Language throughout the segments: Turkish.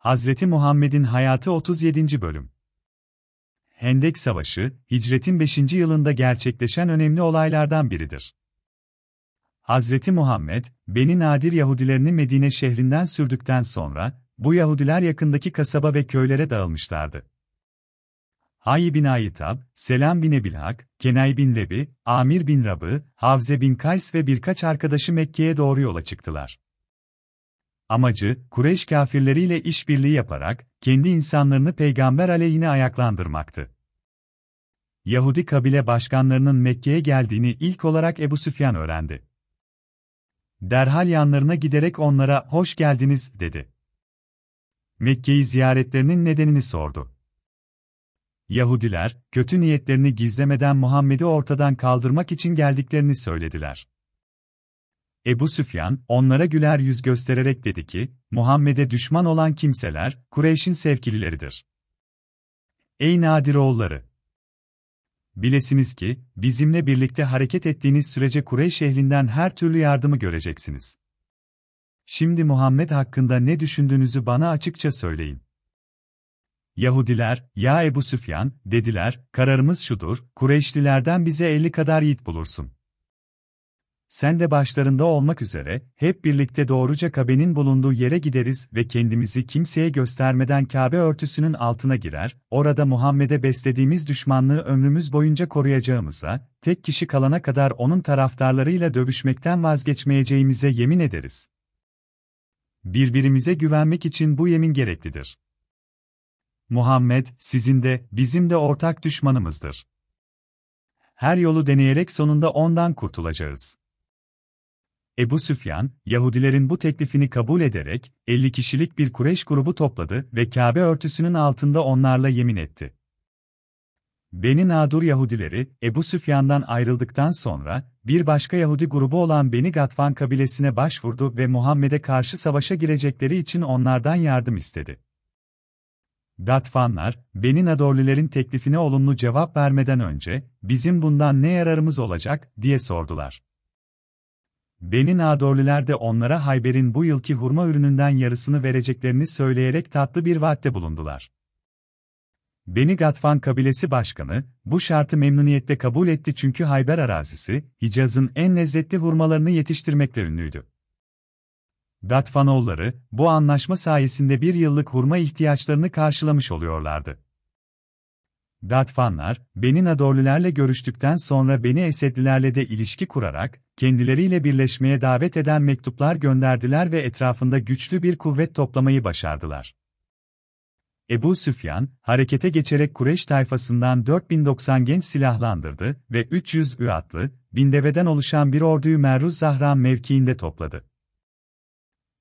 Hazreti Muhammed'in hayatı 37. bölüm. Hendek Savaşı, hicretin 5. yılında gerçekleşen önemli olaylardan biridir. Hazreti Muhammed, Beni Nadir Yahudilerini Medine şehrinden sürdükten sonra, bu Yahudiler yakındaki kasaba ve köylere dağılmışlardı. Hayy bin Ayitab, Selam bin Ebilhak, Kenay bin Rebi, Amir bin Rabı, Havze bin Kays ve birkaç arkadaşı Mekke'ye doğru yola çıktılar. Amacı, Kureyş kafirleriyle işbirliği yaparak, kendi insanlarını peygamber aleyhine ayaklandırmaktı. Yahudi kabile başkanlarının Mekke'ye geldiğini ilk olarak Ebu Süfyan öğrendi. Derhal yanlarına giderek onlara hoş geldiniz dedi. Mekke'yi ziyaretlerinin nedenini sordu. Yahudiler, kötü niyetlerini gizlemeden Muhammed'i ortadan kaldırmak için geldiklerini söylediler. Ebu Süfyan, onlara güler yüz göstererek dedi ki, Muhammed'e düşman olan kimseler, Kureyş'in sevkilileridir. Ey Nadir oğulları! Bilesiniz ki, bizimle birlikte hareket ettiğiniz sürece Kureyş ehlinden her türlü yardımı göreceksiniz. Şimdi Muhammed hakkında ne düşündüğünüzü bana açıkça söyleyin. Yahudiler, ya Ebu Süfyan, dediler, kararımız şudur, Kureyşlilerden bize elli kadar yiğit bulursun. Sen de başlarında olmak üzere, hep birlikte doğruca Kabe'nin bulunduğu yere gideriz ve kendimizi kimseye göstermeden Kabe örtüsünün altına girer, orada Muhammed'e beslediğimiz düşmanlığı ömrümüz boyunca koruyacağımıza, tek kişi kalana kadar onun taraftarlarıyla dövüşmekten vazgeçmeyeceğimize yemin ederiz. Birbirimize güvenmek için bu yemin gereklidir. Muhammed, sizin de, bizim de ortak düşmanımızdır. Her yolu deneyerek sonunda ondan kurtulacağız. Ebu Süfyan, Yahudilerin bu teklifini kabul ederek, 50 kişilik bir Kureş grubu topladı ve Kabe örtüsünün altında onlarla yemin etti. Beni Nadur Yahudileri, Ebu Süfyan'dan ayrıldıktan sonra, bir başka Yahudi grubu olan Beni Gatvan kabilesine başvurdu ve Muhammed'e karşı savaşa girecekleri için onlardan yardım istedi. Gatfanlar, Beni Nadorlilerin teklifine olumlu cevap vermeden önce, bizim bundan ne yararımız olacak, diye sordular. Beni Nadorliler de onlara Hayber'in bu yılki hurma ürününden yarısını vereceklerini söyleyerek tatlı bir vaatte bulundular. Beni Gatfan kabilesi başkanı, bu şartı memnuniyetle kabul etti çünkü Hayber arazisi, Hicaz'ın en lezzetli hurmalarını yetiştirmekle ünlüydü. Gatfanoğulları, bu anlaşma sayesinde bir yıllık hurma ihtiyaçlarını karşılamış oluyorlardı. Gatfanlar, Beni Nadorlilerle görüştükten sonra Beni Esedlilerle de ilişki kurarak, kendileriyle birleşmeye davet eden mektuplar gönderdiler ve etrafında güçlü bir kuvvet toplamayı başardılar. Ebu Süfyan, harekete geçerek Kureş tayfasından 4090 genç silahlandırdı ve 300 ü atlı, bin deveden oluşan bir orduyu Meruz Zahran mevkiinde topladı.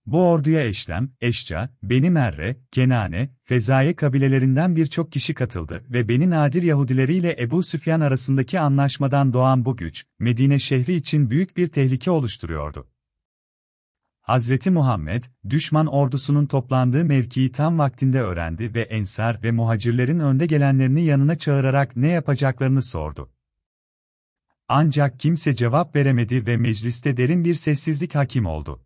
Bu orduya Eşlem, Eşca, Beni Merre, Kenane, Fezaye kabilelerinden birçok kişi katıldı ve Beni Nadir Yahudileri ile Ebu Süfyan arasındaki anlaşmadan doğan bu güç, Medine şehri için büyük bir tehlike oluşturuyordu. Hazreti Muhammed, düşman ordusunun toplandığı mevkiyi tam vaktinde öğrendi ve Ensar ve muhacirlerin önde gelenlerini yanına çağırarak ne yapacaklarını sordu. Ancak kimse cevap veremedi ve mecliste derin bir sessizlik hakim oldu.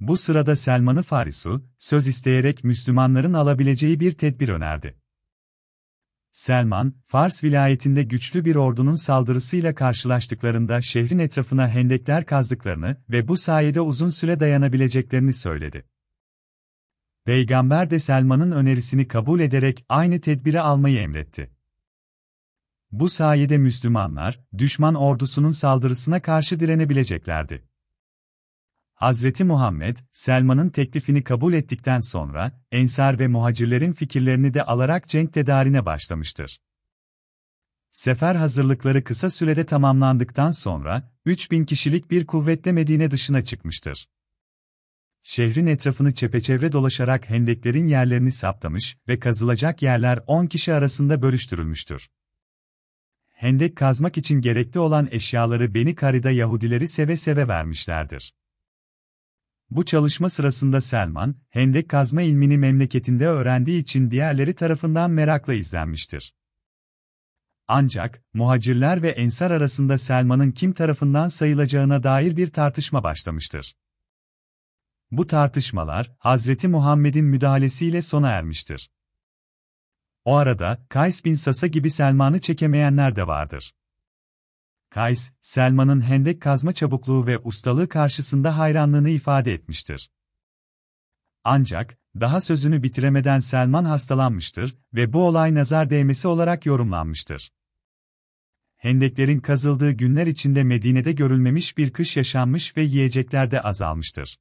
Bu sırada Selman-ı Farisu, söz isteyerek Müslümanların alabileceği bir tedbir önerdi. Selman, Fars vilayetinde güçlü bir ordunun saldırısıyla karşılaştıklarında şehrin etrafına hendekler kazdıklarını ve bu sayede uzun süre dayanabileceklerini söyledi. Peygamber de Selman'ın önerisini kabul ederek aynı tedbiri almayı emretti. Bu sayede Müslümanlar, düşman ordusunun saldırısına karşı direnebileceklerdi. Hazreti Muhammed, Selman'ın teklifini kabul ettikten sonra, Ensar ve muhacirlerin fikirlerini de alarak cenk tedarine başlamıştır. Sefer hazırlıkları kısa sürede tamamlandıktan sonra, 3000 kişilik bir kuvvetle Medine dışına çıkmıştır. Şehrin etrafını çepeçevre dolaşarak hendeklerin yerlerini saptamış ve kazılacak yerler 10 kişi arasında bölüştürülmüştür. Hendek kazmak için gerekli olan eşyaları Beni Karida Yahudileri seve seve vermişlerdir. Bu çalışma sırasında Selman, hendek kazma ilmini memleketinde öğrendiği için diğerleri tarafından merakla izlenmiştir. Ancak, muhacirler ve ensar arasında Selman'ın kim tarafından sayılacağına dair bir tartışma başlamıştır. bu tartışmalar, Hazreti Muhammed'in müdahalesiyle sona ermiştir. O arada, Kays bin Sasa gibi Selman'ı çekemeyenler de vardır. Kays, Selman'ın hendek kazma çabukluğu ve ustalığı karşısında hayranlığını ifade etmiştir. Ancak, daha sözünü bitiremeden Selman hastalanmıştır ve bu olay nazar değmesi olarak yorumlanmıştır. Hendeklerin kazıldığı günler içinde Medine'de görülmemiş bir kış yaşanmış ve yiyecekler de azalmıştır.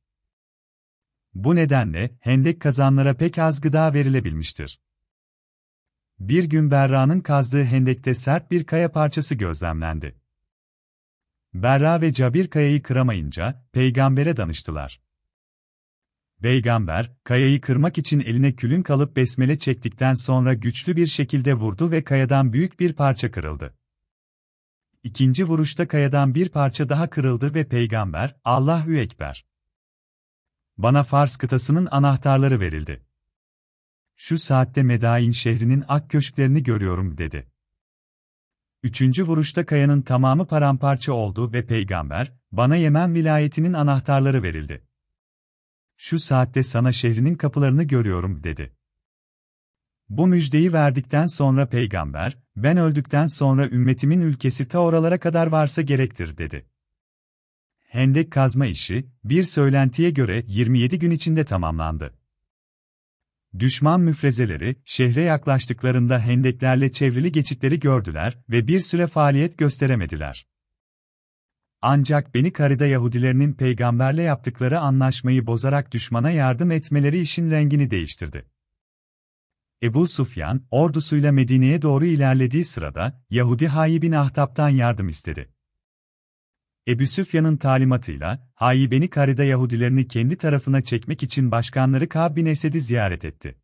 Bu nedenle, hendek kazanlara pek az gıda verilebilmiştir. Bir gün Berra'nın kazdığı hendekte sert bir kaya parçası gözlemlendi. Berra ve Cabir kayayı kıramayınca, peygambere danıştılar. Peygamber, kayayı kırmak için eline külün kalıp besmele çektikten sonra güçlü bir şekilde vurdu ve kayadan büyük bir parça kırıldı. İkinci vuruşta kayadan bir parça daha kırıldı ve peygamber, Allahü Ekber. Bana Fars kıtasının anahtarları verildi. Şu saatte Medain şehrinin ak köşklerini görüyorum dedi. Üçüncü vuruşta kayanın tamamı paramparça oldu ve peygamber, bana Yemen vilayetinin anahtarları verildi. Şu saatte sana şehrinin kapılarını görüyorum dedi. Bu müjdeyi verdikten sonra peygamber, ben öldükten sonra ümmetimin ülkesi ta oralara kadar varsa gerektir dedi. Hendek kazma işi, bir söylentiye göre 27 gün içinde tamamlandı. Düşman müfrezeleri, şehre yaklaştıklarında hendeklerle çevrili geçitleri gördüler ve bir süre faaliyet gösteremediler. Ancak Beni Karida Yahudilerinin peygamberle yaptıkları anlaşmayı bozarak düşmana yardım etmeleri işin rengini değiştirdi. Ebu Sufyan, ordusuyla Medine'ye doğru ilerlediği sırada, Yahudi Hayi bin Ahtap'tan yardım istedi. Ebu Süfyan'ın talimatıyla, Hayi Beni Karida Yahudilerini kendi tarafına çekmek için başkanları Ka'b bin Esed'i ziyaret etti.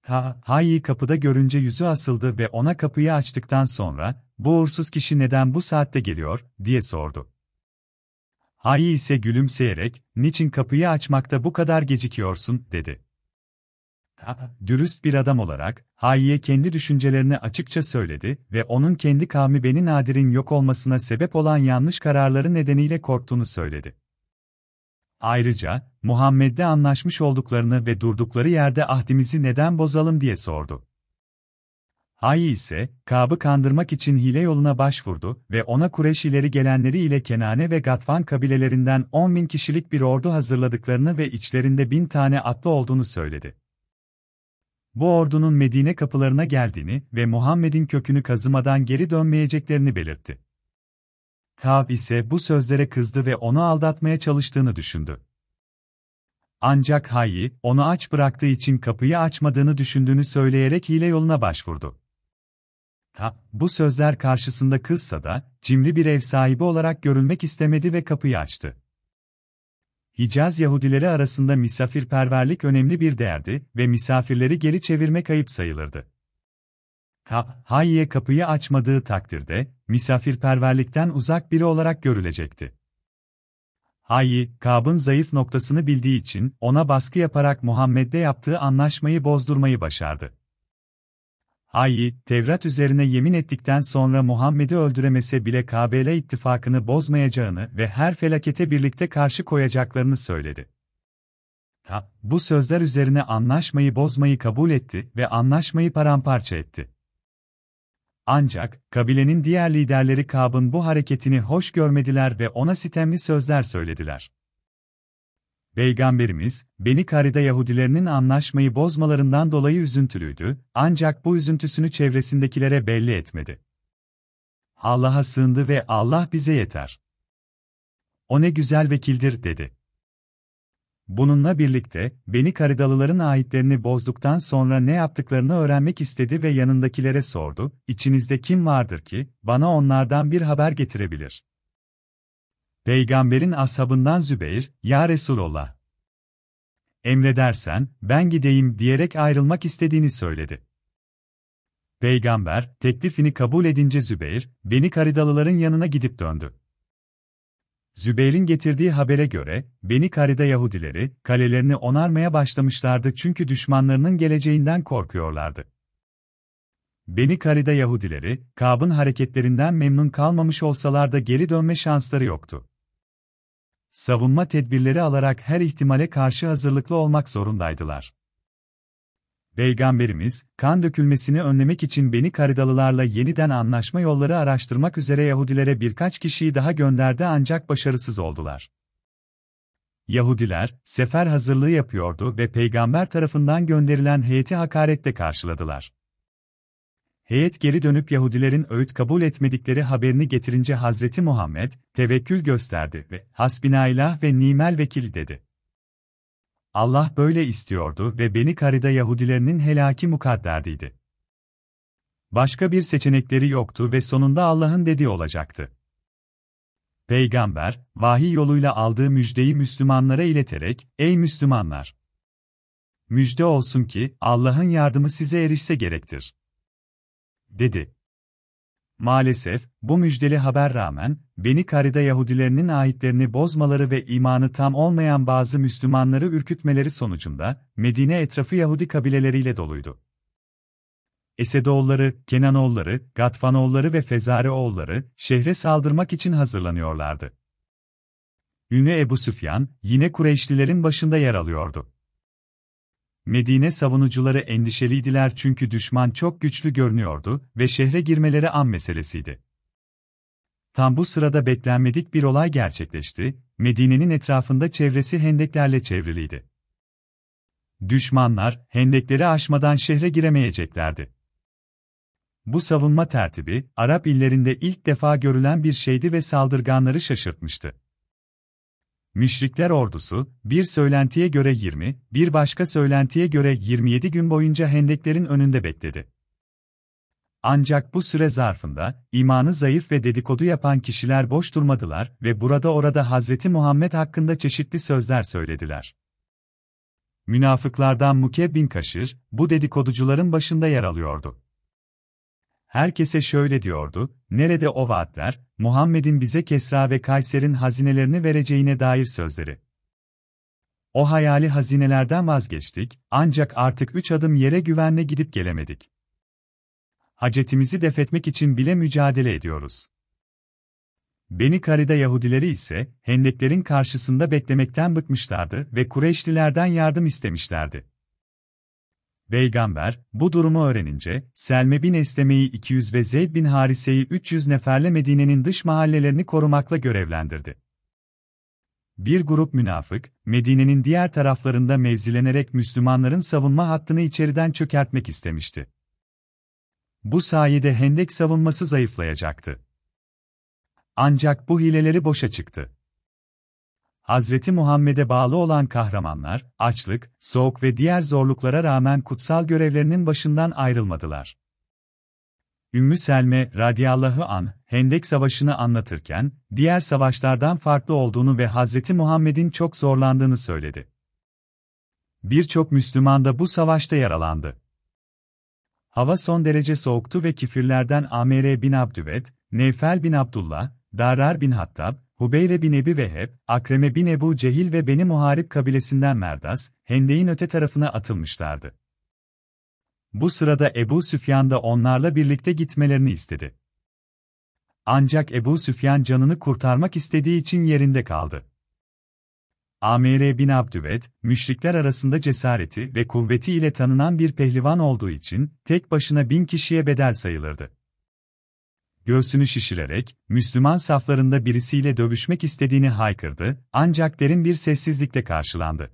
Ha, Hayi kapıda görünce yüzü asıldı ve ona kapıyı açtıktan sonra, bu uğursuz kişi neden bu saatte geliyor, diye sordu. Hayi ise gülümseyerek, niçin kapıyı açmakta bu kadar gecikiyorsun, dedi. Dürüst bir adam olarak, Hayye kendi düşüncelerini açıkça söyledi ve onun kendi kavmi Beni Nadir'in yok olmasına sebep olan yanlış kararları nedeniyle korktuğunu söyledi. Ayrıca, Muhammed'le anlaşmış olduklarını ve durdukları yerde ahdimizi neden bozalım diye sordu. Hayy ise, Kab'ı kandırmak için hile yoluna başvurdu ve ona Kureyş ileri gelenleri ile Kenane ve Gatvan kabilelerinden 10 bin kişilik bir ordu hazırladıklarını ve içlerinde bin tane atlı olduğunu söyledi bu ordunun Medine kapılarına geldiğini ve Muhammed'in kökünü kazımadan geri dönmeyeceklerini belirtti. Kab ise bu sözlere kızdı ve onu aldatmaya çalıştığını düşündü. Ancak Hayy, onu aç bıraktığı için kapıyı açmadığını düşündüğünü söyleyerek hile yoluna başvurdu. Kab, bu sözler karşısında kızsa da, cimri bir ev sahibi olarak görülmek istemedi ve kapıyı açtı. Hicaz Yahudileri arasında misafirperverlik önemli bir değerdi ve misafirleri geri çevirmek ayıp sayılırdı. Kap, Hayye kapıyı açmadığı takdirde, misafirperverlikten uzak biri olarak görülecekti. Hayyi, Kab'ın zayıf noktasını bildiği için, ona baskı yaparak Muhammed'de yaptığı anlaşmayı bozdurmayı başardı. Hayy, Tevrat üzerine yemin ettikten sonra Muhammed'i öldüremese bile KBL ittifakını bozmayacağını ve her felakete birlikte karşı koyacaklarını söyledi. Ta, bu sözler üzerine anlaşmayı bozmayı kabul etti ve anlaşmayı paramparça etti. Ancak, kabilenin diğer liderleri Kab'ın bu hareketini hoş görmediler ve ona sitemli sözler söylediler. Peygamberimiz, Beni Karida Yahudilerinin anlaşmayı bozmalarından dolayı üzüntülüydü, ancak bu üzüntüsünü çevresindekilere belli etmedi. Allah'a sığındı ve Allah bize yeter. O ne güzel vekildir, dedi. Bununla birlikte, Beni Karidalıların ayetlerini bozduktan sonra ne yaptıklarını öğrenmek istedi ve yanındakilere sordu, İçinizde kim vardır ki, bana onlardan bir haber getirebilir? Peygamberin ashabından Zübeyir, Ya Resulallah. Emredersen, ben gideyim diyerek ayrılmak istediğini söyledi. Peygamber, teklifini kabul edince Zübeyir, Beni Karidalıların yanına gidip döndü. Zübeyir'in getirdiği habere göre, Beni Karida Yahudileri, kalelerini onarmaya başlamışlardı çünkü düşmanlarının geleceğinden korkuyorlardı. Beni Karida Yahudileri, Kab'ın hareketlerinden memnun kalmamış olsalar da geri dönme şansları yoktu. Savunma tedbirleri alarak her ihtimale karşı hazırlıklı olmak zorundaydılar. Peygamberimiz, kan dökülmesini önlemek için Beni Karidalılarla yeniden anlaşma yolları araştırmak üzere Yahudilere birkaç kişiyi daha gönderdi ancak başarısız oldular. Yahudiler, sefer hazırlığı yapıyordu ve peygamber tarafından gönderilen heyeti hakaretle karşıladılar. Heyet geri dönüp Yahudilerin öğüt kabul etmedikleri haberini getirince Hazreti Muhammed, tevekkül gösterdi ve hasbinaylah ve nimel vekil dedi. Allah böyle istiyordu ve Beni Karida Yahudilerinin helaki mukadderdiydi. Başka bir seçenekleri yoktu ve sonunda Allah'ın dediği olacaktı. Peygamber, vahiy yoluyla aldığı müjdeyi Müslümanlara ileterek, ''Ey Müslümanlar! Müjde olsun ki, Allah'ın yardımı size erişse gerektir.'' Dedi. Maalesef, bu müjdeli haber rağmen, Beni Karida Yahudilerinin ayetlerini bozmaları ve imanı tam olmayan bazı Müslümanları ürkütmeleri sonucunda, Medine etrafı Yahudi kabileleriyle doluydu. Esedoğulları, Kenanoğulları, Gatfanoğulları ve Fezareoğulları, şehre saldırmak için hazırlanıyorlardı. Ünlü Ebu Süfyan, yine Kureyşlilerin başında yer alıyordu. Medine savunucuları endişeliydiler çünkü düşman çok güçlü görünüyordu ve şehre girmeleri an meselesiydi. Tam bu sırada beklenmedik bir olay gerçekleşti, Medine'nin etrafında çevresi hendeklerle çevriliydi. Düşmanlar, hendekleri aşmadan şehre giremeyeceklerdi. Bu savunma tertibi, Arap illerinde ilk defa görülen bir şeydi ve saldırganları şaşırtmıştı. Müşrikler ordusu, bir söylentiye göre 20, bir başka söylentiye göre 27 gün boyunca hendeklerin önünde bekledi. Ancak bu süre zarfında, imanı zayıf ve dedikodu yapan kişiler boş durmadılar ve burada orada Hazreti Muhammed hakkında çeşitli sözler söylediler. Münafıklardan Mukeb bin Kaşır, bu dedikoducuların başında yer alıyordu. Herkese şöyle diyordu, nerede o vaatler, Muhammed'in bize Kesra ve Kayser'in hazinelerini vereceğine dair sözleri. O hayali hazinelerden vazgeçtik, ancak artık üç adım yere güvenle gidip gelemedik. Hacetimizi defetmek için bile mücadele ediyoruz. Beni Karida Yahudileri ise, hendeklerin karşısında beklemekten bıkmışlardı ve Kureyşlilerden yardım istemişlerdi. Peygamber, bu durumu öğrenince, Selme bin Esleme'yi 200 ve Zeyd bin Harise'yi 300 neferle Medine'nin dış mahallelerini korumakla görevlendirdi. Bir grup münafık, Medine'nin diğer taraflarında mevzilenerek Müslümanların savunma hattını içeriden çökertmek istemişti. Bu sayede Hendek savunması zayıflayacaktı. Ancak bu hileleri boşa çıktı. Hazreti Muhammed'e bağlı olan kahramanlar, açlık, soğuk ve diğer zorluklara rağmen kutsal görevlerinin başından ayrılmadılar. Ümmü Selme radiyallahu an Hendek Savaşı'nı anlatırken, diğer savaşlardan farklı olduğunu ve Hazreti Muhammed'in çok zorlandığını söyledi. Birçok Müslüman da bu savaşta yaralandı. Hava son derece soğuktu ve kifirlerden Amr bin Abdüvet, Nevfel bin Abdullah, Darar bin Hattab, Hubeyre bin Ebi Veheb, Akreme bin Ebu Cehil ve Beni Muharip kabilesinden Merdas, Hendeyin öte tarafına atılmışlardı. Bu sırada Ebu Süfyan da onlarla birlikte gitmelerini istedi. Ancak Ebu Süfyan canını kurtarmak istediği için yerinde kaldı. Amr bin Abdüved, müşrikler arasında cesareti ve kuvveti ile tanınan bir pehlivan olduğu için, tek başına bin kişiye bedel sayılırdı göğsünü şişirerek, Müslüman saflarında birisiyle dövüşmek istediğini haykırdı, ancak derin bir sessizlikle karşılandı.